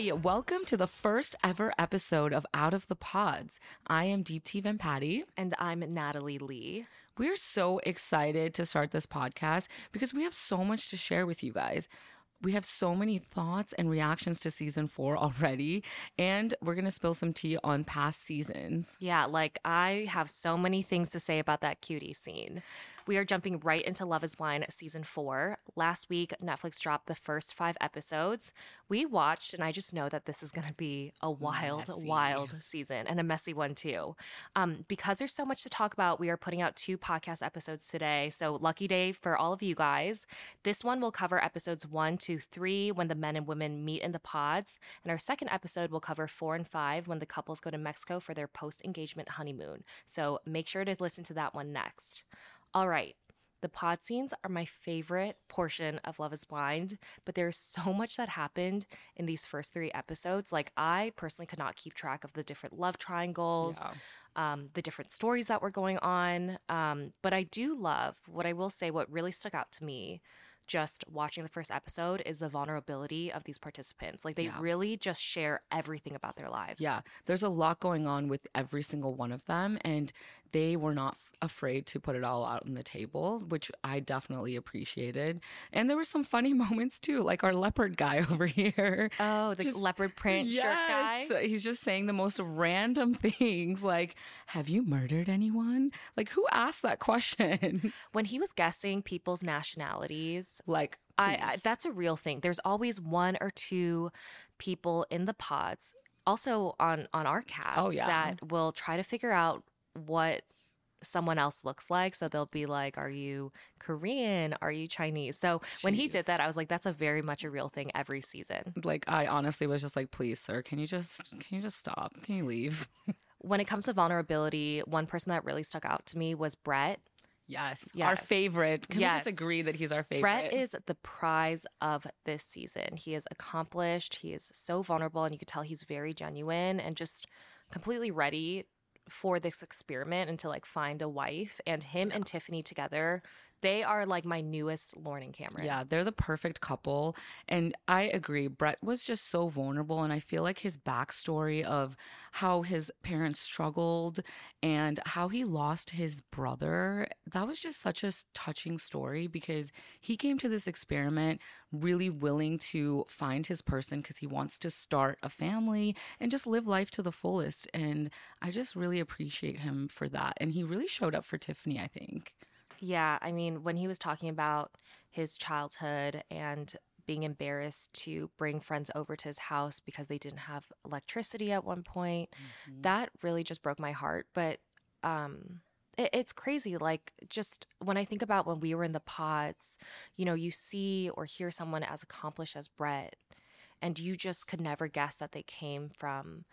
Hi, welcome to the first ever episode of Out of the Pods. I am Deepti Vempati. And I'm Natalie Lee. We're so excited to start this podcast because we have so much to share with you guys we have so many thoughts and reactions to season four already, and we're gonna spill some tea on past seasons. Yeah, like I have so many things to say about that cutie scene. We are jumping right into Love is Blind season four. Last week, Netflix dropped the first five episodes. We watched, and I just know that this is going to be a wild, messy. wild season and a messy one too. Um, because there's so much to talk about, we are putting out two podcast episodes today. So, lucky day for all of you guys. This one will cover episodes one, two, three, when the men and women meet in the pods. And our second episode will cover four and five, when the couples go to Mexico for their post engagement honeymoon. So, make sure to listen to that one next. All right. The pod scenes are my favorite portion of Love is Blind, but there's so much that happened in these first three episodes. Like, I personally could not keep track of the different love triangles, yeah. um, the different stories that were going on. Um, but I do love what I will say, what really stuck out to me just watching the first episode is the vulnerability of these participants. Like they yeah. really just share everything about their lives. Yeah. There's a lot going on with every single one of them. And they were not f- afraid to put it all out on the table, which I definitely appreciated. And there were some funny moments too, like our leopard guy over here. Oh, the just, leopard print yes, shirt guy. He's just saying the most random things like, Have you murdered anyone? Like, who asked that question? When he was guessing people's nationalities, like, I, I, that's a real thing. There's always one or two people in the pods also on on our cast oh, yeah. that will try to figure out what someone else looks like. So they'll be like, Are you Korean? Are you Chinese? So Jeez. when he did that, I was like, That's a very much a real thing every season. Like I honestly was just like, please, sir, can you just can you just stop? Can you leave? when it comes to vulnerability, one person that really stuck out to me was Brett. Yes, yes. our favorite. Can yes. we just agree that he's our favorite? Brett is the prize of this season. He is accomplished. He is so vulnerable, and you could tell he's very genuine and just completely ready for this experiment and to like find a wife and him yeah. and Tiffany together they are like my newest Lauren and Cameron. Yeah, they're the perfect couple. And I agree. Brett was just so vulnerable. And I feel like his backstory of how his parents struggled and how he lost his brother, that was just such a touching story because he came to this experiment really willing to find his person because he wants to start a family and just live life to the fullest. And I just really appreciate him for that. And he really showed up for Tiffany, I think. Yeah, I mean, when he was talking about his childhood and being embarrassed to bring friends over to his house because they didn't have electricity at one point, mm-hmm. that really just broke my heart. But um, it, it's crazy. Like, just when I think about when we were in the pods, you know, you see or hear someone as accomplished as Brett, and you just could never guess that they came from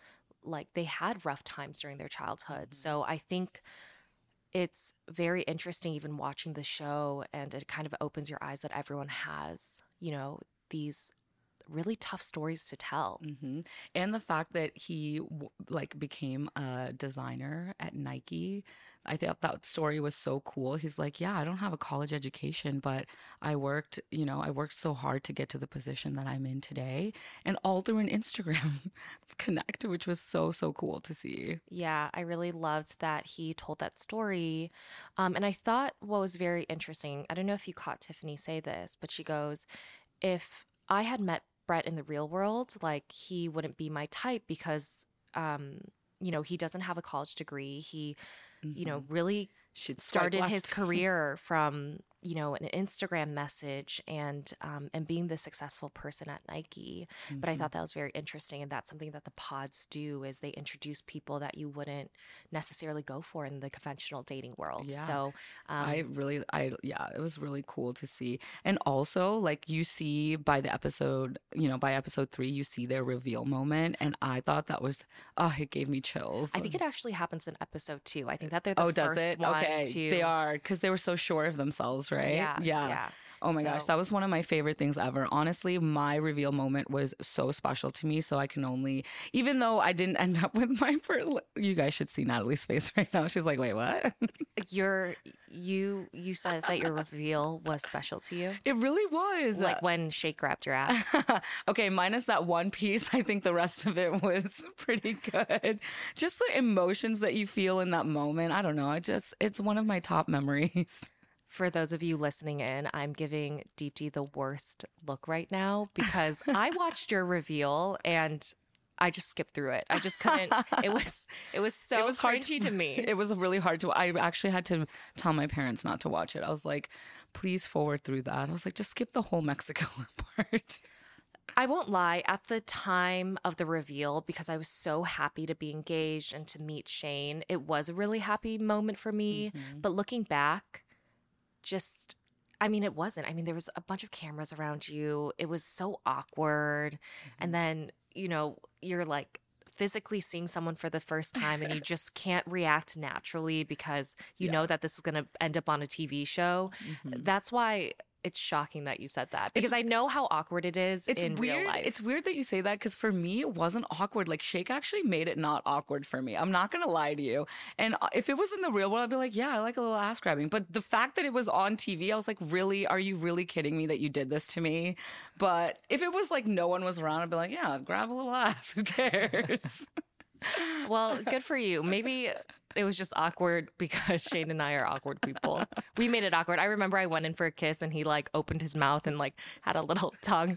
like they had rough times during their childhood. Mm-hmm. So I think it's very interesting even watching the show and it kind of opens your eyes that everyone has you know these really tough stories to tell mm-hmm. and the fact that he like became a designer at nike I thought that story was so cool. He's like, yeah, I don't have a college education, but I worked, you know, I worked so hard to get to the position that I'm in today, and all through an Instagram connect, which was so so cool to see. Yeah, I really loved that he told that story, um, and I thought what was very interesting. I don't know if you caught Tiffany say this, but she goes, if I had met Brett in the real world, like he wouldn't be my type because um, you know, he doesn't have a college degree. He mm-hmm. you know, mm-hmm. really Should started his career from you know an Instagram message and um, and being the successful person at Nike. Mm-hmm. But I thought mm-hmm. that was very interesting, and that's something that the pods do is they introduce people that you wouldn't necessarily go for in the conventional dating world. Yeah. So um, I really, I yeah, it was really cool to see, and also like you see by the episode, you know, by episode three, you see their reveal moment, and I thought that was oh, it gave me chills. I think it actually happens in episode two. I think that they're the oh, does it? okay, to... they are because they were so sure of themselves right? Yeah. Yeah. yeah. Oh my gosh, that was one of my favorite things ever. Honestly, my reveal moment was so special to me. So I can only, even though I didn't end up with my, per- you guys should see Natalie's face right now. She's like, wait, what? Your you you said that your reveal was special to you. It really was. Like when Shake grabbed your ass. okay, minus that one piece, I think the rest of it was pretty good. Just the emotions that you feel in that moment. I don't know. I just, it's one of my top memories. For those of you listening in, I'm giving Deepti the worst look right now because I watched your reveal and I just skipped through it. I just couldn't. It was it was so it was hard cringy to me. It was really hard to. I actually had to tell my parents not to watch it. I was like, please forward through that. I was like, just skip the whole Mexico part. I won't lie, at the time of the reveal, because I was so happy to be engaged and to meet Shayne, it was a really happy moment for me. Mm-hmm. But looking back, just, I mean, it wasn't. I mean, there was a bunch of cameras around you. It was so awkward. And mm-hmm. then, you know, you're like, physically seeing someone for the first time and you just can't react naturally because you Yeah. know that this is going to end up on a TV show. Mm-hmm. That's why it's shocking that you said that because I know how awkward it is It's in weird. real life. It's weird that you say that because for me, it wasn't awkward. Like Shake actually made it not awkward for me. I'm not gonna lie to you. And uh, if it was in the real world, I'd be like, yeah, I like a little ass grabbing. But the fact that it was on TV, I was like, really? Are you really kidding me that you did this to me? But if it was like no one was around, I'd be like, yeah, grab a little ass. Who cares? well, good for you. Maybe it was just awkward because Shayne and I are awkward people. We made it awkward. I remember I went in for a kiss and he like opened his mouth and like had a little tongue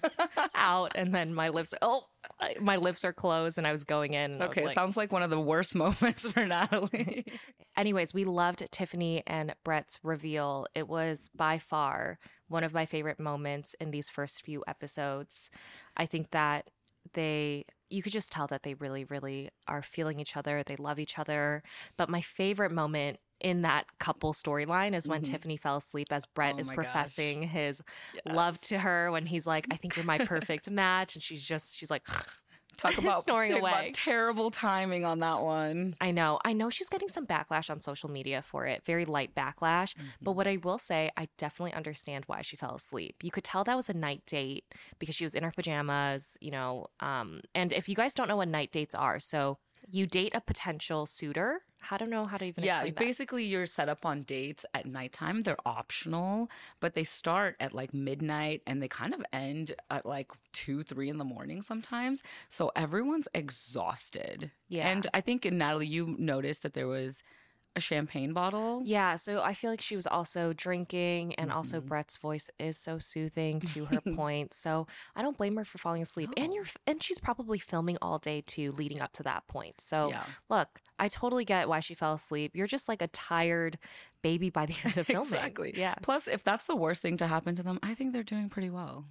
out, and then my lips oh my lips are closed and I was going in. Okay, like- sounds like one of the worst moments for Natalie. Anyways, we loved Tiffany and Brett's reveal. It was by far one of my favorite moments in these first few episodes. I think that they, you could just tell that they really, really are feeling each other. They love each other. But my favorite moment in that couple storyline is when Tiffany fell asleep as Brett Mm-hmm. Oh is my gosh. professing his love to her when he's like, I think you're my perfect match. And she's just, she's like, Talk about Snoring talk about away. terrible timing on that one. I know. I know she's getting some backlash on social media for it, very light backlash. But what I will say, I definitely understand why she fell asleep. You could tell that was a night date because she was in her pajamas, you know. Um, and if you guys don't know what night dates are, so you date a potential suitor. I don't know how to even Yeah, explain that. basically you're set up on dates at nighttime. They're optional, but they start at like midnight and they kind of end at like two, three in the morning sometimes. So everyone's exhausted. Yeah. And I think Natalie, you noticed that there was a champagne bottle. Yeah, so I feel like she was also drinking, and also mm-hmm. Brett's voice is so soothing to her point. So I don't blame her for falling asleep. And you're, oh. and she's probably filming all day too, leading up to that point. So Yeah. look, I totally get why she fell asleep. You're just like a tired baby by the end of filming. Exactly. Yeah. Plus, if that's the worst thing to happen to them, I think they're doing pretty well.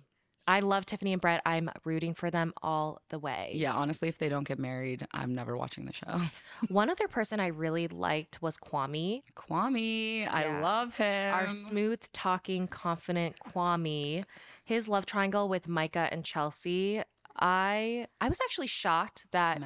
I love Tiffany and Brett. I'm rooting for them all the way. Yeah, honestly, if they don't get married, I'm never watching the show. One other person I really liked was Kwame. Kwame, I love him. our smooth talking, confident Kwame, his love triangle with Micah and Chelsea. I I was actually shocked that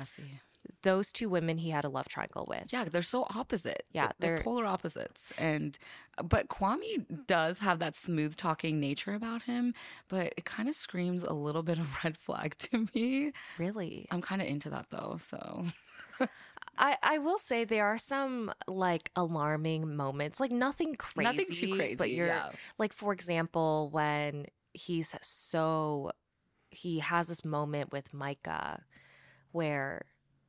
those two women he had a love triangle with. Yeah, they're so opposite. Yeah, they're, they're- polar opposites. And but Kwame does have that smooth talking nature about him, but it kind of screams a little bit of red flag to me. Really? I'm kind of into that though. So I, I will say there are some like alarming moments, like nothing crazy. Nothing too crazy, But you're yeah. like, for example, when he's so he has this moment with Micah where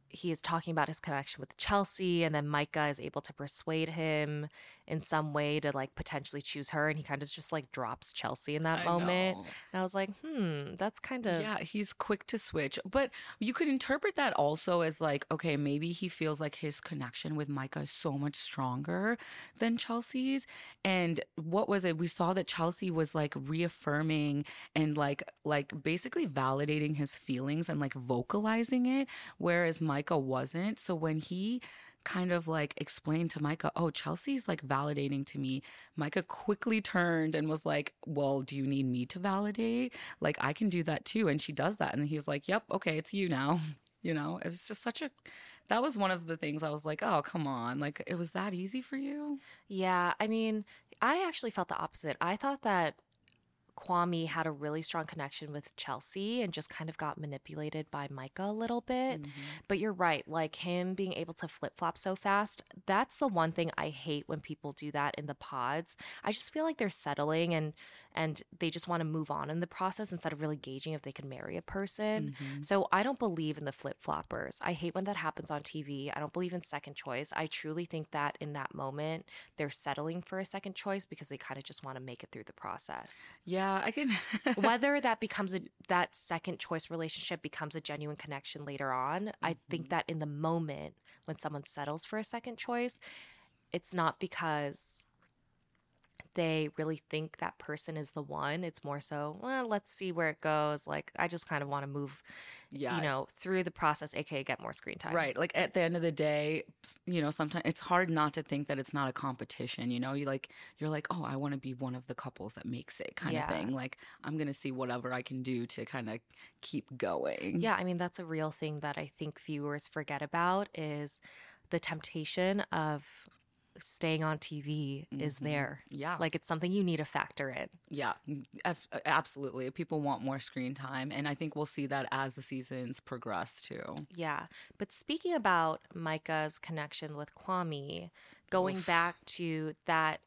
he is talking about his connection with Chelsea, and then Micah is able to persuade him in some way to like potentially choose her, and he kind of just like drops Chelsea in that I moment. know. And I was like, hmm, that's kind of Yeah, he's quick to switch. But you could interpret that also as like, okay, maybe he feels like his connection with Micah is so much stronger than Chelsea's. And what was it? We saw that Chelsea was like reaffirming and like like basically validating his feelings and like vocalizing it, whereas Micah wasn't. So when he kind of like explained to Micah, oh, Chelsea's like validating to me. Micah quickly turned and was like, well, do you need me to validate? Like, I can do that too. And she does that. And he's like, yep, okay, it's you now. You know, it was just such a, that was one of the things I was like, oh, come on. Like, it was that easy for you? Yeah, I mean, I actually felt the opposite. I thought that Kwame had a really strong connection with Chelsea and just kind of got manipulated by Micah a little bit. Mhm. But you're right, like him being able to flip flop so fast, that's the one thing I hate when people do that in the pods. I just feel like they're settling and and they just want to move on in the process instead of really gauging if they can marry a person. Mhm. So I don't believe in the flip floppers. I hate when that happens on TV. I don't believe in second choice. I truly think that in that moment they're settling for a second choice because they kind of just want to make it through the process. Yeah, I can. Whether that becomes a that second choice relationship becomes a genuine connection later on, I think mm-hmm. that in the moment when someone settles for a second choice, it's not because they really think that person is the one. It's more so, well, let's see where it goes. Like I just kind of want to move, yeah, you know, through the process, aka get more screen time. Right. Like at the end of the day, you know, sometimes it's hard not to think that it's not a competition. You know, you like, you're like, oh, I want to be one of the couples that makes it kind Yeah. of thing. Like, I'm going to see whatever I can do to kind of keep going. Yeah, I mean that's a real thing that I think viewers forget about is the temptation of staying on TV is Mhm. there. Yeah. Like it's something you need to factor in. yeah. mm, af- Absolutely. People want more screen time. And I think we'll see that as the seasons progress too. Yeah. But speaking about Micah's connection with Kwame, going Oof. back to that,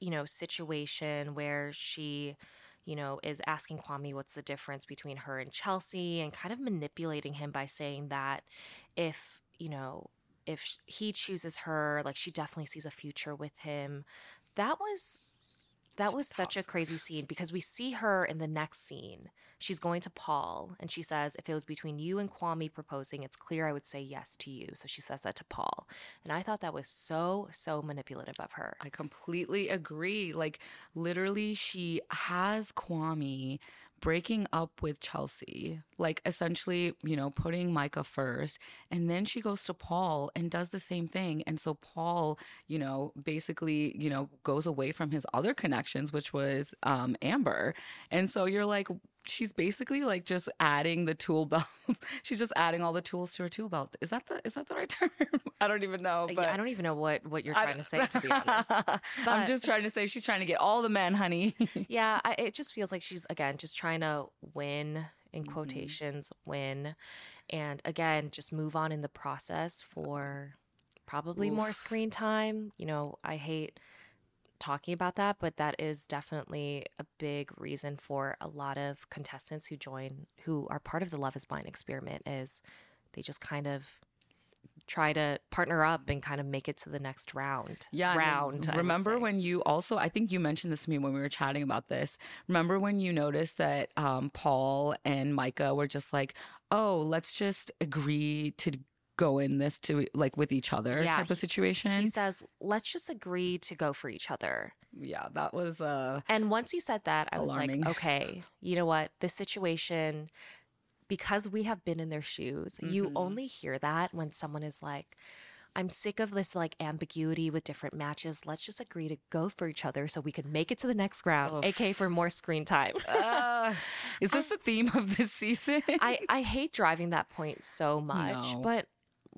you know, situation where she, you know, is asking Kwame what's the difference between her and Chelsea and kind of manipulating him by saying that if, you know, if he chooses her, like she definitely sees a future with him. That was that was such a crazy scene because we see her in the next scene. She's going to Paul and she says, If it was between you and Kwame proposing, it's clear I would say yes to you. So she says that to Paul. And I thought that was so, so manipulative of her. I completely agree. Like, literally, she has Kwame breaking up with Chelsea, like, essentially, you know, putting Micah first. And then she goes to Paul and does the same thing. And so Paul, you know, basically, you know, goes away from his other connections, which was um, Amber. And so you're like, she's basically like just adding the tool belt. she's just adding all the tools to her tool belt. Is that the is that the right term? I don't even know. But yeah, I don't even know what, what you're trying to say, to be honest. I'm just trying to say she's trying to get all the men, honey. yeah, I, it just feels like she's, again, just trying to win, in Mhm. quotations, win. And again, just move on in the process for probably more screen time. You know, I hate talking about that, but that is definitely a big reason for a lot of contestants who join, who are part of the Love is Blind experiment, is they just kind of try to partner up and kind of make it to the next round. Yeah. round. I would Remember when you also, I think you mentioned this to me when we were chatting about this. Remember when you noticed that um, Paul and Micah were just like, oh, let's just agree to go in this to like with each other Yeah, type of he- situation? He says, let's just agree to go for each other. yeah, that was, uh, And once he said that, I was like, okay, you know what? This situation, because we have been in their shoes, you Mhm. only hear that when someone is like, I'm sick of this like ambiguity with different matches. Let's just agree to go for each other so we can make it to the next round, Oof. aka for more screen time. uh, is this the theme of this season? I, I hate driving that point so much, No. but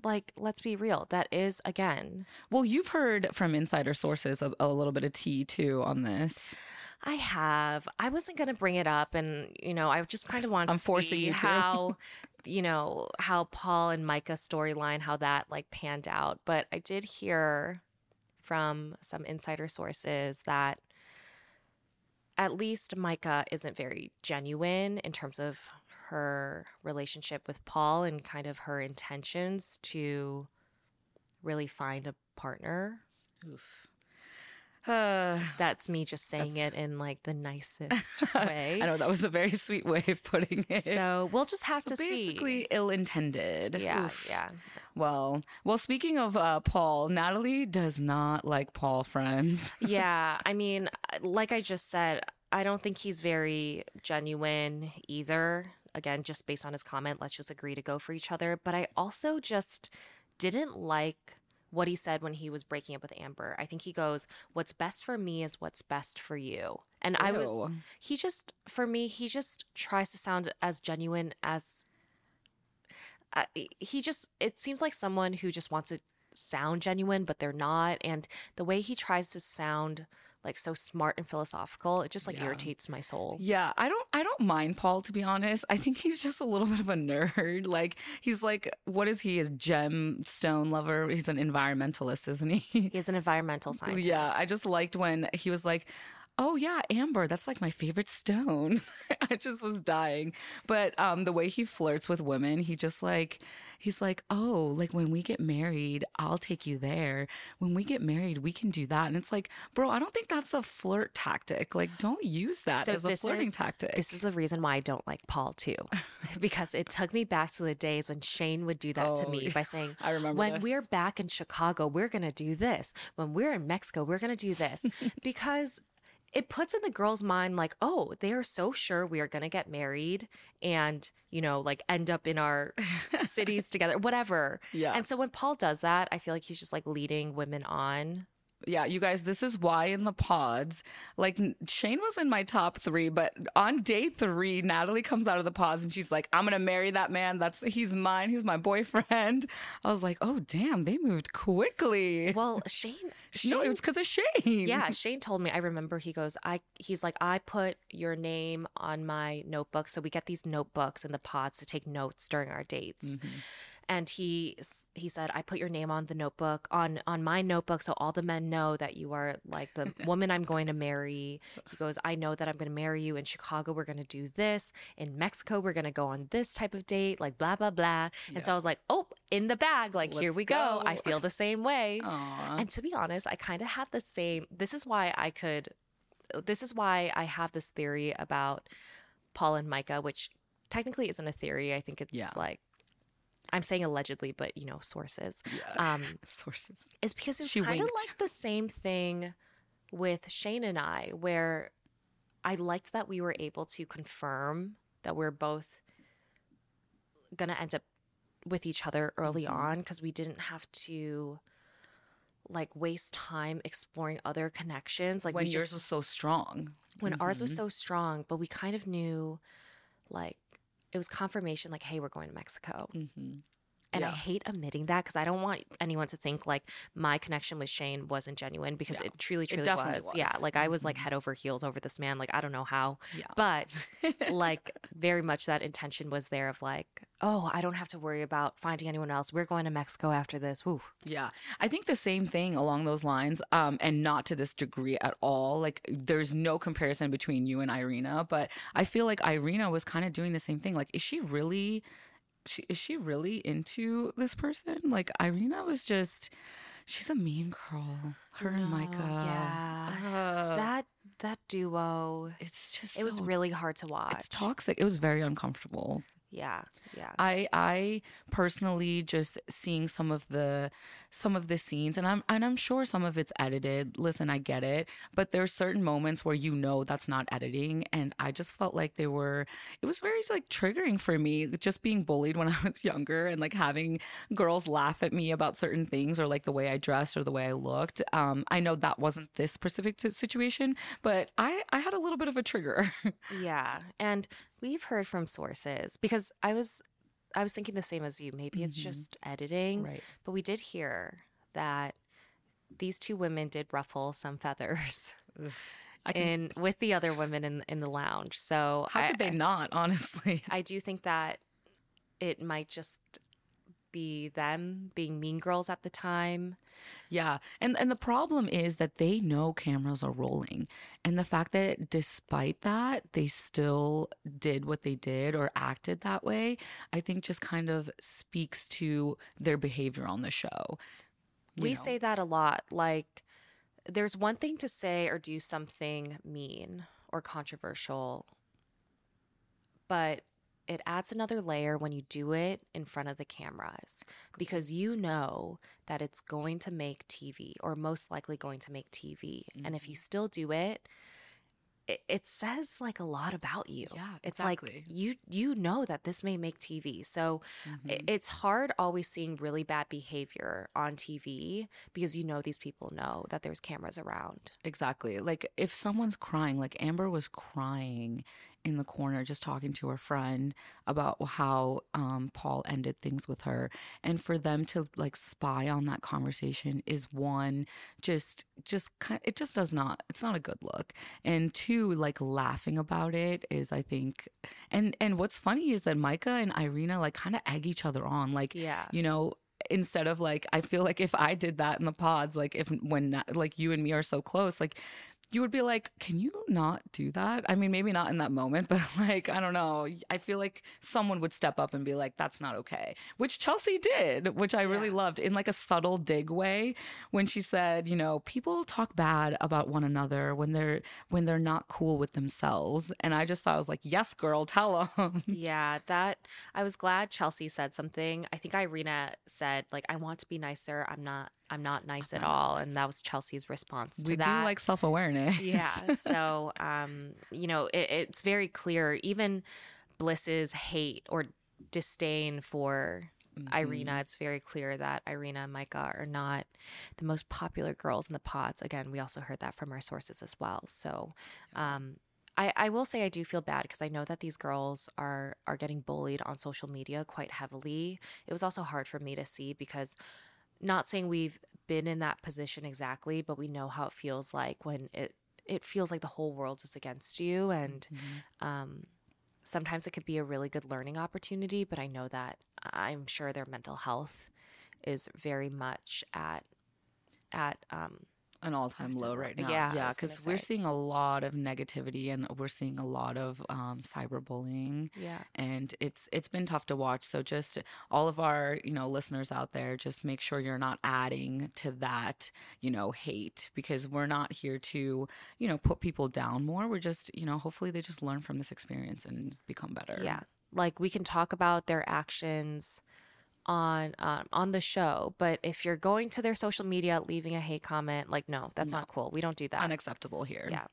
like, let's be real. That is, again, well, you've heard from insider sources a, a little bit of tea too on this. I have. I wasn't going to bring it up, and you know, I just kind of wanted I'm to forcing see you to. how, you know, how Paul and micah storyline, how that like panned out. But I did hear from some insider sources that at least Micah isn't very genuine in terms of her relationship with Paul and kind of her intentions to really find a partner. Oof. Uh, That's me just saying it in like the nicest way. I know that was a very sweet way of putting it. So we'll just have So to basically ill-intended. Yeah, Oof. yeah. Well, well. Speaking of uh, Paul, Natalie does not like Paul. Friends. Yeah. I mean, like I just said, I don't think he's very genuine either. Again, just based on his comment, let's just agree to go for each other. But I also just didn't like what he said when he was breaking up with Amber. I think he goes, What's best for me is what's best for you. And I was, he just, for me, he just tries to sound as genuine as. Uh, he just, it seems like someone who just wants to sound genuine, but they're not. And the way he tries to sound like so smart and philosophical. It just like Yeah. irritates my soul. Yeah, I don't I don't mind Paul to be honest. I think he's just a little bit of a nerd. Like he's like what is he? A gemstone lover. He's an environmentalist, isn't he? He's an environmental scientist. Yeah, I just liked when he was like, "Oh yeah, amber, that's like my favorite stone." I just was dying. But um the way he flirts with women, he just like he's like, "Oh, like when we get married, I'll take you there. When we get married, we can do that." And it's like, "Bro, I don't think that's a flirt tactic. Like don't use that So as a flirting is- tactic." This is the reason why I don't like Paul too, because it took me back to the days when Shayne would do that to Oh, me yeah. by saying, I remember when this. we're back in Chicago, we're going to do this. When we're in Mexico, we're going to do this. because it puts in the girl's mind, like, oh, they are so sure we are going to get married and, you know, like end up in our cities together, whatever. Yeah. And so when Paul does that, I feel like he's just like leading women on. Yeah, you guys, this is why in the pods, like Shayne was in my top three, but on day three, Natalie comes out of the pods and she's like, I'm gonna marry that man. That's he's mine, he's my boyfriend. I was like, oh damn, they moved quickly. Well, Shayne, Shayne no, it was because of Shayne. Yeah, Shayne told me. I remember he goes, I he's like, I put your name on my notebook. So we get these notebooks in the pods to take notes during our dates. Mm-hmm. And he he said, I put your name on the notebook on on my notebook, so all the men know that you are like the woman I'm going to marry. He goes, I know that I'm going to marry you in Chicago. We're going to do this in Mexico. We're going to go on this type of date, like blah blah blah. And so I was like, oh, in the bag, like here Let's we go. I feel the same way. Aw. And to be honest, I kind of had the same. This is why I could. This is why I have this theory about Paul and Micah, which technically isn't a theory. I think it's Yeah. like I'm saying allegedly, but you know, sources. yeah. Um, Sources. is because it's kind of like the same thing with Shayne and I, where I liked that we were able to confirm that we're both gonna end up with each other early Mhm. on because we didn't have to like waste time exploring other connections. Like when yours just was so strong. when ours was Mhm. so strong, but we kind of knew like it was confirmation like, hey, we're going to Mexico. Mhm. And I hate admitting that because I don't want anyone to think like my connection with Shayne wasn't genuine because Yeah. it truly, truly definitely was. Yeah. Like I was like Mhm. head over heels over this man. Like I don't know how, Yeah. but like very much that intention was there of like, oh, I don't have to worry about finding anyone else. We're going to Mexico after this. Woo. Yeah, I think the same thing along those lines, um, and not to this degree at all. Like, there's no comparison between you and Irina, but I feel like Irina was kind of doing the same thing. Like, is she really, she is she really into this person? Like, Irina was just, she's a mean girl. Her and No, Micah, yeah. Ugh. that that duo, it's just it was really hard to watch. it's toxic. It was very uncomfortable. Yeah. Yeah. I I personally just seeing some of the some of the scenes and I'm and I'm sure some of it's edited. Listen, I get it, but there's certain moments where you know that's not editing and I just felt like they were it was very like triggering for me just being bullied when I was younger and like having girls laugh at me about certain things or like the way I dressed or the way I looked. Um I know that wasn't this specific t- situation, but I I had a little bit of a trigger. Yeah. And we've heard from sources because I was I was thinking the same as you. Maybe it's Mhm. just editing. right. But we did hear that these two women did ruffle some feathers I can, in with the other women in in the lounge. So how I, could they not, honestly? I do think that it might just be them being mean girls at the time. Yeah. And and the problem is that they know cameras are rolling. And the fact that despite that, they still did what they did or acted that way, I think just kind of speaks to their behavior on the show. You we know? say that a lot. Like, there's one thing to say or do something mean or controversial, but it adds another layer when you do it in front of the cameras because you know that it's going to make TV or most likely going to make TV. And if you still do it, it, it says like a lot about you. Yeah, It's exactly. like you you know that this may make TV. So Mhm. i- it's hard always seeing really bad behavior on TV because you know these people know that there's cameras around. Exactly. Like if someone's crying, like Amber was crying in the corner just talking to her friend about how um, Paul ended things with her. And for them to like spy on that conversation is one, just, just it just does not, it's not a good look. And two, like laughing about it is, I think, and, and what's funny is that Micah and Irina like kind of egg each other on. Like, Yeah. you know, instead of like i feel like if i did that in the pods like if when like you and me are so close like you would be like can you not do that i mean maybe not in that moment but like i don't know i feel like someone would step up and be like that's not okay which chelsea did which i really Yeah. loved in like a subtle dig way when she said you know people talk bad about one another when they're when they're not cool with themselves and i just thought i was like yes girl tell them Yeah, that I was glad Chelsea said something. I think Irina said like I want to be nicer. I'm not I'm not nice at not all nice. and that was Chelsea's response to that. we do like self-awareness yeah. So, um, you know, it, it's very clear. Even Bliss's hate or disdain for Mm-hmm. Irina, it's very clear that Irina and Micah are not the most popular girls in the pods. Again, we also heard that from our sources as well. So, um, I, I will say I do feel bad because I know that these girls are are getting bullied on social media quite heavily. It was also hard for me to see because not saying we've been in that position exactly, but we know how it feels like when it it feels like the whole world is against you and Mm-hmm. um sometimes it could be a really good learning opportunity, but I know that I'm sure their mental health is very much at at um an all-time low low. right now. Yeah, yeah, because we're seeing a lot of negativity and we're seeing a lot of um, cyberbullying, yeah. and it's it's been tough to watch. So just all of our you know listeners out there, just make sure you're not adding to that you know hate because we're not here to you know put people down more. We're just you know hopefully they just learn from this experience and become better. Yeah. Like we can talk about their actions on um, on the show, but if you're going to their social media leaving a hate comment, like no, that's not cool. We don't do that. unacceptable here. Yeah.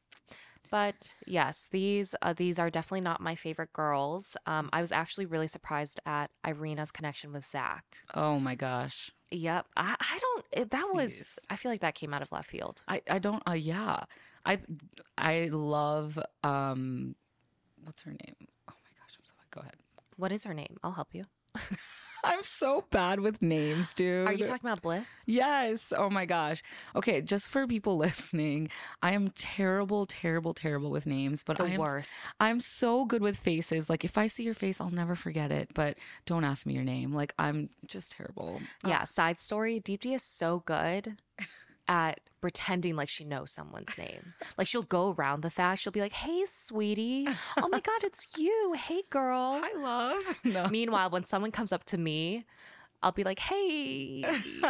But yes, these uh, these are definitely not my favorite girls. Um, I was actually really surprised at Irina's connection with Zack. Oh my gosh. Yep, I, I don't. It, that was. I feel like that came out of left field. I, I don't uh, yeah I I love um what's her name oh my gosh I'm so go ahead What is her name? I'll help you. I'm so bad with names dude Are you talking about Bliss? yes oh my gosh okay just for people listening I am terrible terrible terrible with names but The I am worst. I'm so good with faces like if I see your face I'll never forget it but don't ask me your name like I'm just terrible Yeah. Side story. Deepti is so good at pretending like she knows someone's name. Like she'll go around the fact. She'll be like, "Hey, sweetie. Oh my god, it's you. Hey, girl." I love no Meanwhile, when someone comes up to me, I'll be like, "Hey."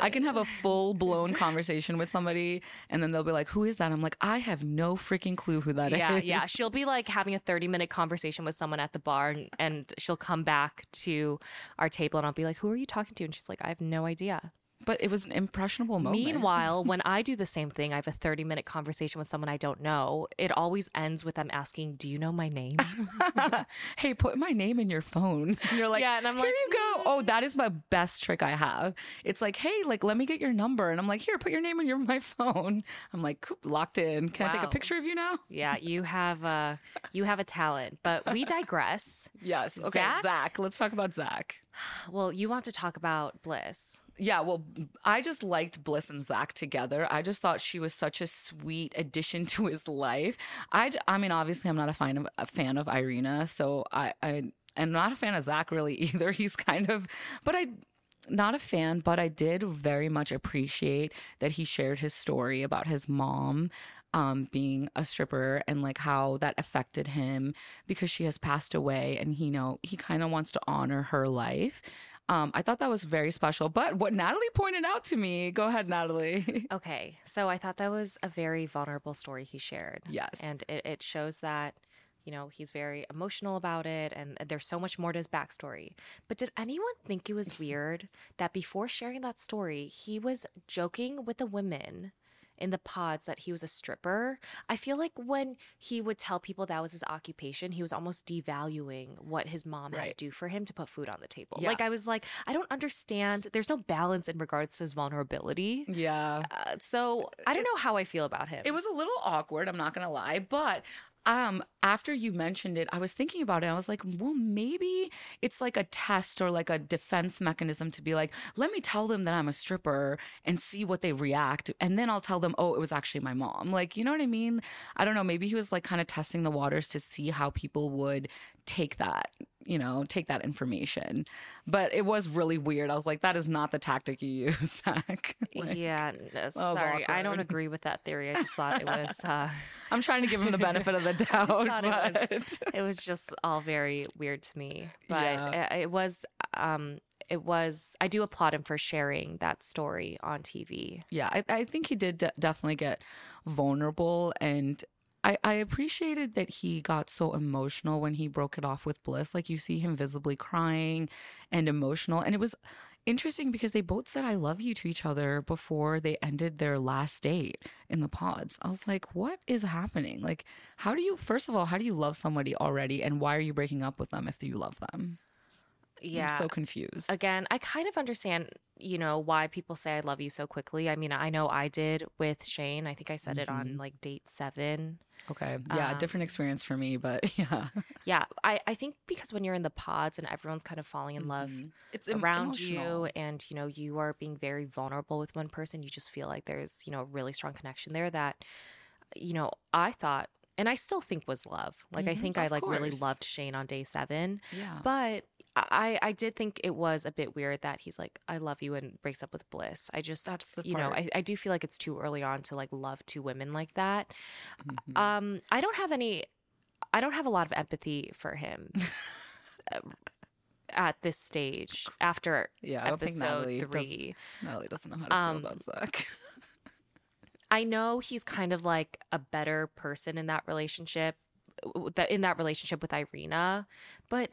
I can have a full blown conversation with somebody and then they'll be like, Who is that? I'm like, I have no freaking clue who that is. yeah, yeah. She'll be like having a 30 minute conversation with someone at the bar and, and she'll come back to our table and I'll be like, Who are you talking to? And she's like, I have no idea. But it was an impressionable moment. Meanwhile, when I do the same thing, I have a 30 minute conversation with someone I don't know. It always ends with them asking, Do you know my name? hey, put my name in your phone. And you're like, Yeah, and I'm Here like, you go. Oh, mm. that is my best trick I have. It's like, Hey, like, let me get your number. And I'm like, Here, put your name in your my phone. I'm like, locked in. Can I take a picture of you now? yeah, you have a you have a talent. But we digress. Yes. Okay, Zack? Zack. Let's talk about Zack. Well, you want to talk about Bliss. Yeah, well, I just liked Bliss and Zack together. I just thought she was such a sweet addition to his life. I, I mean, obviously, I'm not a fan of a fan of Irina, so I, I am not a fan of Zack really either. He's kind of, but I, not a fan, but I did very much appreciate that he shared his story about his mom um, being a stripper and like how that affected him because she has passed away and he know he kind of wants to honor her life. Um, I thought that was very special. But what Natalie pointed out to me, go ahead, Natalie. Okay, so I thought that was a very vulnerable story he shared. Yes. And it, it shows that, you know, he's very emotional about it and there's so much more to his backstory. But did anyone think it was weird that before sharing that story, he was joking with the women? In the pods, that he was a stripper. I feel like when he would tell people that was his occupation, he was almost devaluing what his mom had to do for him to put food on the table. Yeah. Like, I was like, I don't understand. There's no balance in regards to his vulnerability. yeah. Uh, so I don't know how I feel about him. It was a little awkward, I'm not going to lie, but um after you mentioned it i was thinking about it i was like well maybe it's like a test or like a defense mechanism to be like let me tell them that i'm a stripper and see what they react and then i'll tell them oh it was actually my mom. Like you know what i mean? I don't know maybe he was like kind of testing the waters to see how people would take that you know take that information but it was really weird i was like that is not the tactic you use Zack. Like, yeah, no, was sorry, I don't agree with that theory. I just thought it was. Uh, i'm trying to give him the benefit of the doubt thought it was- it was just all very weird to me but Yeah. it, it was um it was i do applaud him for sharing that story on tv yeah i, I think he did de- definitely get vulnerable and I, I appreciated that he got so emotional when he broke it off with bliss. Like you see him visibly crying and emotional. And it was interesting because they both said i love you to each other before they ended their last date in the pods. I was like what is happening? Like how do you first of all how do you love somebody already? And why are you breaking up with them if you love them yeah i'm so confused. Again i kind of understand you know why people say i love you so quickly. I mean i know i did with shayne. I think i said it on like date seven. Okay. Yeah um, different experience for me but yeah. Yeah i i think because when you're in the pods and everyone's kind of falling in love Mhm. it's around emotional. you and you know you are being very vulnerable with one person you just feel like there's you know a really strong connection there that you know i thought and i still think was love. Like i Mhm, think i like really loved shayne on day seven yeah. but I, I did think it was a bit weird that he's like, I love you and breaks up with Bliss. I just, That's the you know. I, I do feel like it's too early on to like love two women like that. Mhm. Um, I don't have any, I don't have a lot of empathy for him uh, at this stage after Yeah, I don't think Natalie episode does- three. Natalie doesn't know how to Um, feel about Zack. I know he's kind of like a better person in that relationship, that in that relationship with Irina, but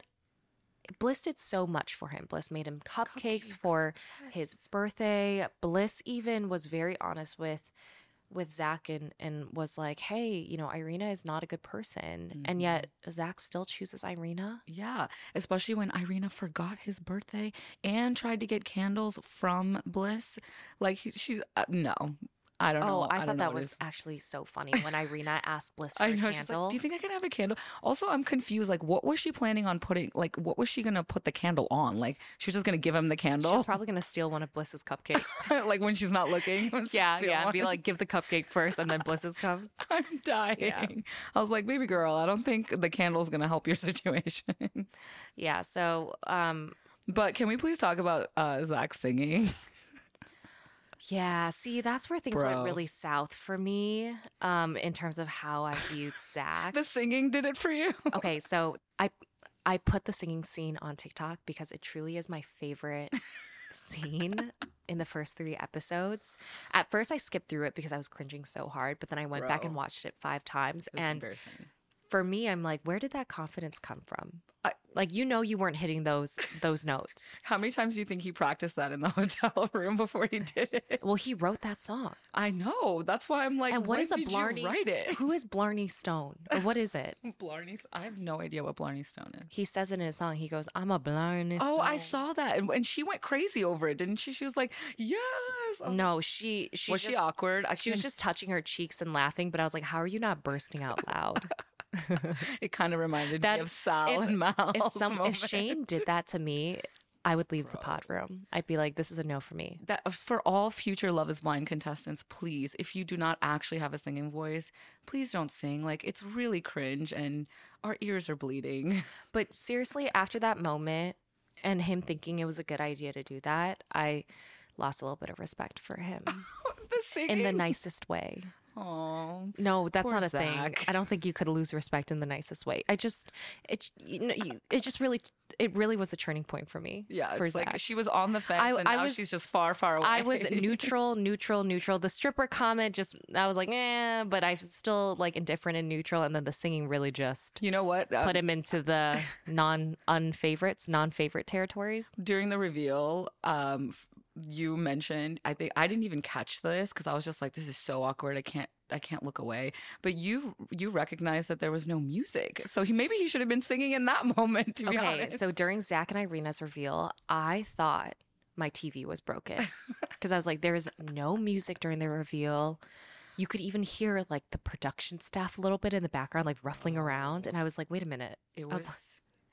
Bliss did so much for him. Bliss made him cupcakes, Cupcakes, for his birthday. Bliss even was very honest with with Zack and and was like, "Hey, you know, Irina is not a good person," and yet Zack still chooses Irina. yeah, especially when Irina forgot his birthday and tried to get candles from Bliss. Like he, she's uh, no, I don't know. Oh, I, don't thought that was actually so funny when Irina asked Bliss for I a know. candle. She's like, do you think I can have a candle? Also, I'm confused. Like, what was she planning on putting? Like, what was she gonna put the candle on? Like, she was just gonna give him the candle, She's probably gonna steal one of Bliss's cupcakes. like when she's not looking. yeah, yeah. and Be like, give the cupcake first, and then Bliss's comes. I'm dying. I was like, baby girl, I don't think the candle's gonna help your situation. Yeah. So, um, but can we please talk about uh, Zack singing? Yeah. See, that's where things Bro. went really south for me, um, in terms of how I viewed Zack. the singing did it for you. okay, so I I put the singing scene on TikTok because it truly is my favorite scene in the first three episodes. At first, I skipped through it because I was cringing so hard, but then I went back and watched it five times, It and for me, I'm like, where did that confidence come from? I- like, you know, you weren't hitting those those notes. How many times do you think he practiced that in the hotel room before he did it? Well, he wrote that song. I know. That's why I'm like, and what is a Blarney? write it? Who is Blarney Stone? Or what is it? Blarney. I have no idea what Blarney Stone is. He says it in his song. He goes, "I'm a Blarney." Oh, I saw that, and, and she went crazy over it, didn't she? She was like, "Yes." Was No, she she like, was she awkward? I She was just touching her cheeks and laughing, but I was like, "How are you not bursting out loud?" It kind of reminded That- me of Sal if- and Mal. if some if Shayne did that to me, I would leave the pod room. I'd be like, "This is a no for me." that uh, for all future Love Is Blind contestants, please, if you do not actually have a singing voice, please don't sing. Like it's really cringe, and our ears are bleeding. But seriously, after that moment and him thinking it was a good idea to do that, I lost a little bit of respect for him the singing in the nicest way. Oh, No, that's not a thing. I don't think you could lose respect in the nicest way. I just, it, you know, you, it just really, it really was a turning point for me. yeah. for It's like Zack. she was on the fence, I- and I now was- she's just far, far away. I was neutral, neutral, neutral. The stripper comment just, I was like, eh, but I was still like indifferent and neutral. And then the singing really just You know what? Uh, put him into the non unfavorites, non favorite territories. during the reveal, um, you mentioned I think I didn't even catch this because I was just like, this is so awkward. I can't. I can't look away. But you you recognized that there was no music, so he maybe he should have been singing in that moment. To be Okay, honest, so during Zack and Irina's reveal, I thought my TV was broken because I was like, there is no music during the reveal. You could even hear like the production staff a little bit in the background, like ruffling around. And I was like, wait a minute. It was was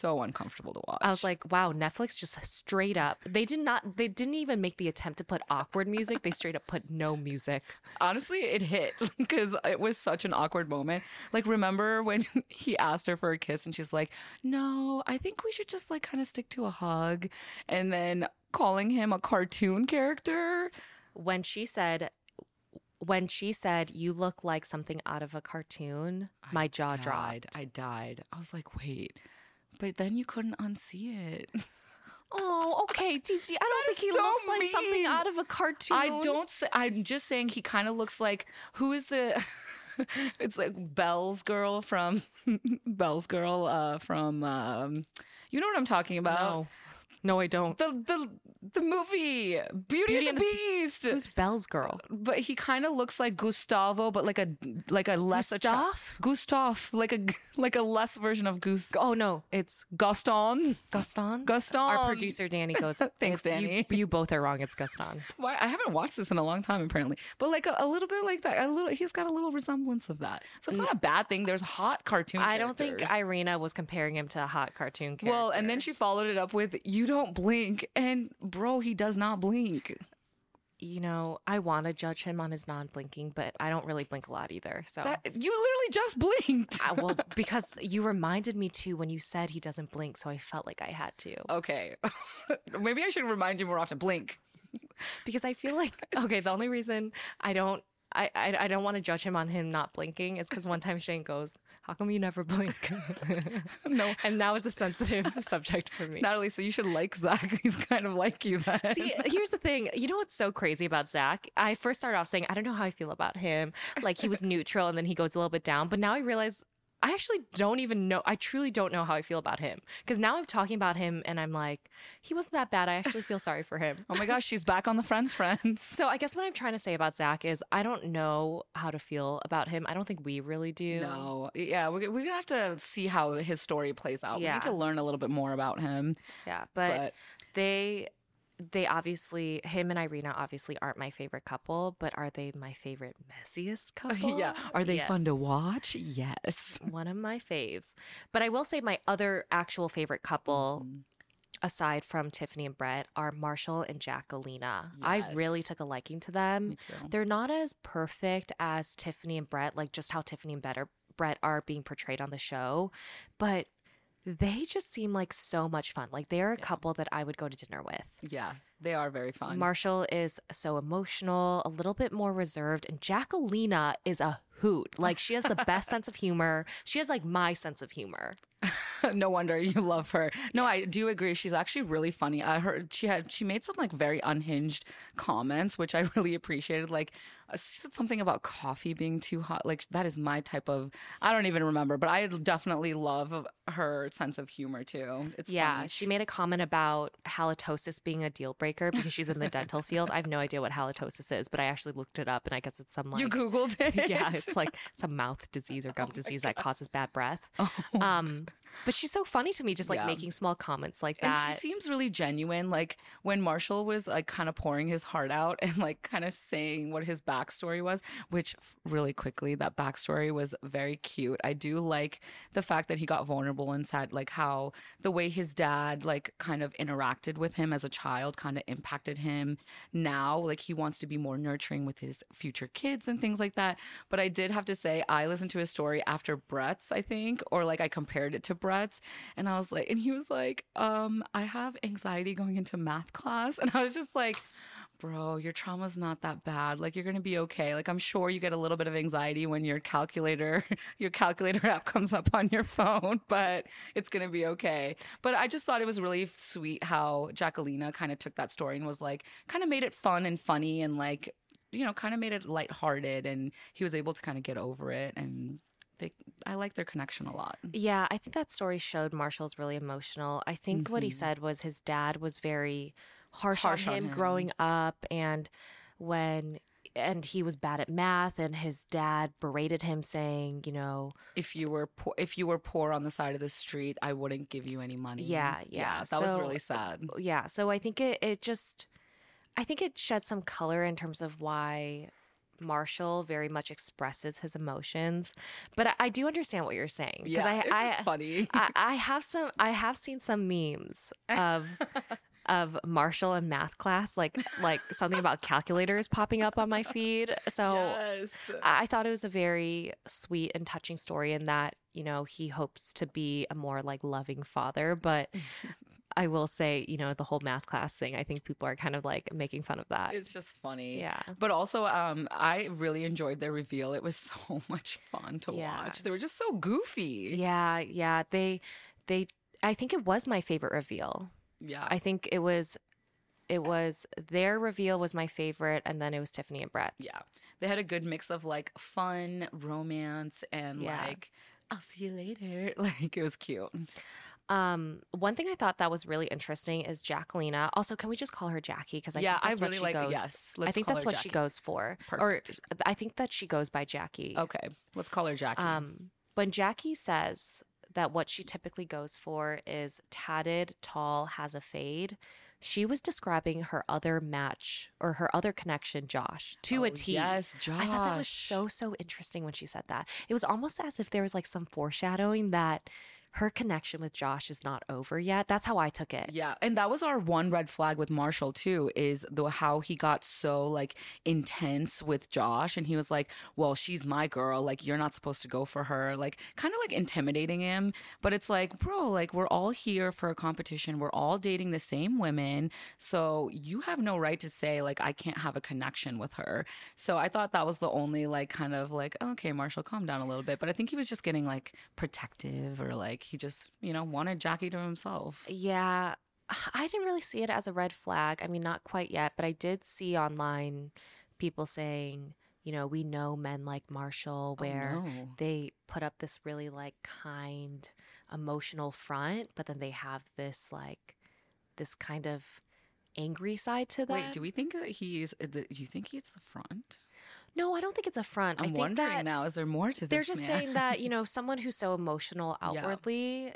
so uncomfortable to watch. I was like, wow, Netflix just straight up. They did not they didn't even make the attempt to put awkward music. They straight up put no music. honestly, it hit because it was such an awkward moment. Like, remember when he asked her for a kiss and she's like, no, I think we should just like kind of stick to a hug. And then calling him a cartoon character. When she said when she said, You look like something out of a cartoon, my jaw died. dropped. I died. I was like, wait. But then you couldn't unsee it. Oh, okay, Deepti. I don't think he so looks like something out of a cartoon. I don't say, I'm just saying he kind of looks like who is the it's like Belle's girl from Belle's girl uh from um you know what I'm talking about? No. No, I don't. The the the movie Beauty, Beauty and the, Beast. Who's Belle's girl? but he kind of looks like Gustavo, but like a like a less Gustav? Gustav, like a like a less version of Gus Oh no, it's Gaston. Gaston. Gaston. Our producer Danny goes. Thanks, Danny." You, you both are wrong. It's Gaston. Why I haven't watched this in a long time apparently, but like a, a little bit like that. A little, he's got a little resemblance of that. So it's not a bad thing. There's hot cartoon. Characters. I don't think characters. Irina was comparing him to a hot cartoon character. Well, and then she followed it up with "You don't blink," and bro, he does not blink. you know, I want to judge him on his non-blinking, but I don't really blink a lot either. So. That you literally just blinked. I, well, because you reminded me too when you said he doesn't blink, so I felt like I had to. Okay, maybe I should remind you more often. Blink. Because I feel like okay, the only reason I don't I, I, I don't want to judge him on him not blinking is because one time Shayne goes, "How come you never blink?" No, and now it's a sensitive subject for me. Natalie. So you should like Zack. He's kind of like you. Then. See, here's the thing. You know what's so crazy about Zack? I first started off saying I don't know how I feel about him. Like he was neutral, and then he goes a little bit down. But now I realize I actually don't even know. I truly don't know how I feel about him because now I'm talking about him, and I'm like, he wasn't that bad. I actually feel sorry for him. oh my gosh, she's back on the Friends Friends. So I guess what I'm trying to say about Zack is I don't know how to feel about him. I don't think we really do. No, yeah, we're, we're gonna have to see how his story plays out. We Yeah. need to learn a little bit more about him. Yeah, but, But they they obviously him and Irina obviously aren't my favorite couple, but are they my favorite messiest couple? yeah, are they fun to watch? Yes. One of my faves. But I will say my other actual favorite couple Mm-hmm. aside from Tiffany and Brett are Marshall and Jacquelina. I really took a liking to them. Me too. They're not as perfect as Tiffany and Brett, like just how Tiffany and Brett are, Brett are being portrayed on the show, but they just seem like so much fun. Like they're a couple that I would go to dinner with. Yeah, they are very fun. Marshall is so emotional, a little bit more reserved, and Jacquelina is a hoot. Like she has the best sense of humor. She has like my sense of humor. no wonder you love her. No, I do agree. She's actually really funny. I heard she had she made some like very unhinged comments, which I really appreciated. Like uh, she said something about coffee being too hot. Like that is my type of. I don't even remember, but I definitely love her sense of humor too. It's Yeah, funny. she made a comment about halitosis being a deal breaker because she's in the dental field. I have no idea what halitosis is, but I actually looked it up and I guess it's some like You googled it. yeah, it's like some mouth disease or gum disease that causes bad breath. Oh. Um, but she's so funny to me, just like Yeah. making small comments like that. And she seems really genuine. Like when Marshall was like kind of pouring his heart out and like kind of saying what his backstory was, which really quickly, that backstory was very cute. I do like the fact that he got vulnerable and said like how the way his dad like kind of interacted with him as a child kind of impacted him now. Like he wants to be more nurturing with his future kids and things like that. But I did have to say, I listened to his story after Brett's, I think, or like I compared it to Brett's. And I was like, and he was like, um, I have anxiety going into math class. And I was just like, bro, your trauma's not that bad. Like you're gonna be okay. Like I'm sure you get a little bit of anxiety when your calculator, your calculator app comes up on your phone, but it's gonna be okay. But I just thought it was really sweet how Jacquelina kind of took that story and was like, kind of made it fun and funny and like, you know, kind of made it lighthearted and he was able to kind of get over it and they I like their connection a lot. Yeah, I think that story showed Marshall's really emotional. I think what he said was his dad was very harsh, Mm-hmm. Harsh on on him him. growing up and when and he was bad at math and his dad berated him saying, you know, If you were poor, if you were poor on the side of the street, I wouldn't give you any money. Yeah, yeah. that was really sad. yeah, so I think it it just I think it shed some color in terms of why Marshall very much expresses his emotions. But I, I do understand what you're saying because Yeah, I, it's I, funny. I, I have some. I have seen some memes of of Marshall in math class, like like something about calculators popping up on my feed. So yes. I I thought it was a very sweet and touching story in that you know he hopes to be a more like loving father, but. I will say, you know, the whole math class thing, I think people are kind of like making fun of that. It's just funny. Yeah. But also, um, I really enjoyed their reveal. It was so much fun to Yeah. watch. They were just so goofy. Yeah, yeah. They they I think it was my favorite reveal. Yeah. I think it was it was their reveal was my favorite and then it was Tiffany and Brett's. yeah. They had a good mix of like fun, romance, and Yeah. like, I'll see you later. Like, it was cute. Um one thing I thought that was really interesting is Jacquelina. Also, can we just call her Jackie because I Yeah, think I that's really what she like- goes. yes, I think that's what she goes for. Perfect. Or I think that she goes by Jackie. Okay. Let's call her Jackie. Um, when Jackie says that what she typically goes for is tatted, tall, has a fade, she was describing her other match or her other connection, Josh, to a Oh, T. Yes, Josh. I thought that was so, so interesting when she said that. It was almost as if there was like some foreshadowing that her connection with Josh is not over yet. That's how I took it. Yeah, and that was our one red flag with Marshall too. Is the how he got so like intense with Josh, and he was like, "Well, she's my girl. Like, you're not supposed to go for her." Like, kind of like intimidating him. But it's like, bro, like we're all here for a competition. We're all dating the same women, so you have no right to say like I can't have a connection with her. So I thought that was the only like kind of like, okay, Marshall, calm down a little bit. But I think he was just getting like protective or like he just you know wanted Jackie to himself. Yeah, I didn't really see it as a red flag. I mean, not quite yet, but I did see online people saying, you know, we know men like Marshall where Oh, no. they put up this really like kind, emotional front, but then they have this like this kind of angry side to them. Wait, do we think that he's? uh, Do you think he's the front? No, I don't think it's a front. I I'm think wondering that now. Is there more to this? they're just man? saying that, you know, someone who's so emotional Yeah. outwardly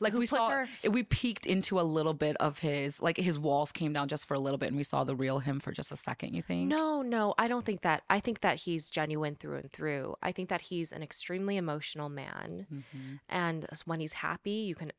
like who we saw, her- we peeked into a little bit of his, like his walls came down just for a little bit, and we saw the real him for just a second. You think? No, no, I don't think that. I think that he's genuine through and through. I think that he's an extremely emotional man. Mhm. And when he's happy, you can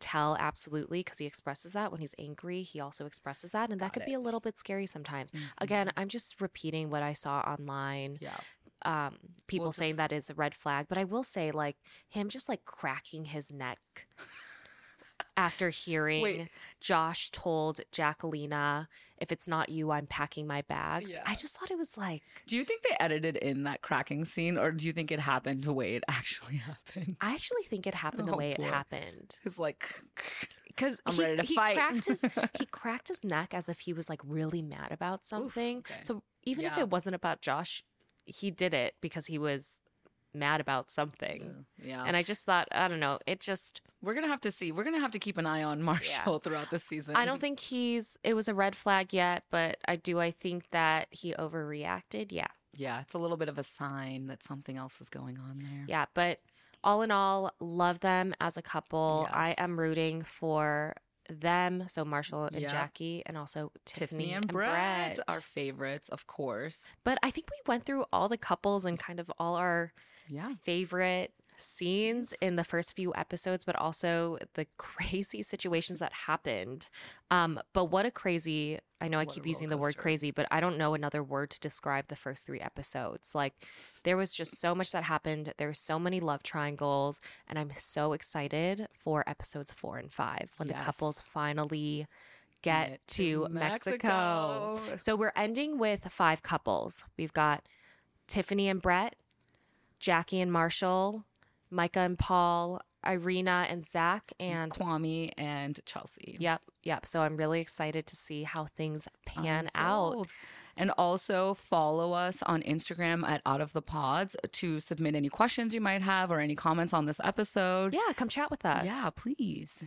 tell absolutely because he expresses that. When he's angry, he also expresses that. And that could it. be a little bit scary sometimes. Mhm. Again, I'm just repeating what I saw online. Yeah. Um, people Well, saying just- that is a red flag. But I will say, like, him just like cracking his neck. After hearing Wait. Josh told Jacquelina, if it's not you, I'm packing my bags. Yeah. I just thought it was like, Do you think they edited in that cracking scene, or do you think it happened the way it actually happened? I actually think it happened the Oh, way it happened. It's like, Because I'm he, ready to he fight. cracked his he cracked his neck as if he was like really mad about something. okay. So even if it wasn't about Josh, he did it because he was mad about something. yeah. And I just thought, I don't know, it just we're gonna have to see. We're gonna have to keep an eye on Marshall throughout the season. I don't think he's it was a red flag yet, but I do I think that he overreacted. Yeah. Yeah, it's a little bit of a sign that something else is going on there. Yeah, but all in all, love them as a couple. I am rooting for them, so Marshall and Yep. Jackie, and also Tiffany, Tiffany and, Brett, our favorites, of course. But I think we went through all the couples and kind of all our Yeah. favorite scenes in the first few episodes, but also the crazy situations that happened. Um, but what a crazy, I know I What keep using the word crazy, but I don't know another word to describe the first three episodes. Like there was just so much that happened. There were so many love triangles, and I'm so excited for episodes four and five when the couples finally get Get to, to Mexico. Mexico. So we're ending with five couples. We've got Tiffany and Brett, Jackie and Marshall, Micah and Paul, Irina and Zack, and Kwame and Chelsea. yep, yep. So I'm really excited to see how things pan out. And also follow us on Instagram at Out of the Pods to submit any questions you might have or any comments on this episode. Yeah, come chat with us. Yeah, please.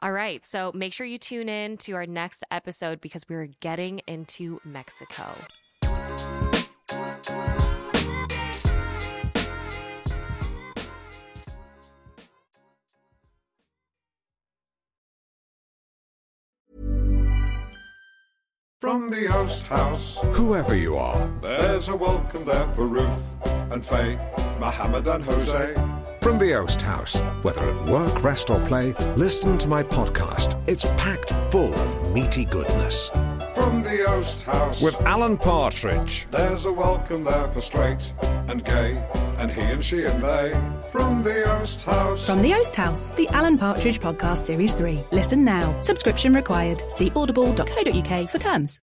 All right. So make sure you tune in to our next episode because we're getting into Mexico. From the Oast House, Whoever you are, there's a welcome there for Ruth and Faye, Mohammed and Jose. from the Oast House, whether at work, rest, or play, listen to my podcast. It's packed full of meaty goodness. From the Oast House, With Alan Partridge. there's a welcome there for straight and gay, and he and she and they. From the Oast House. From the Oast House, the Alan Partridge Podcast Series 3. Listen now. Subscription required. See audible.co.uk for terms.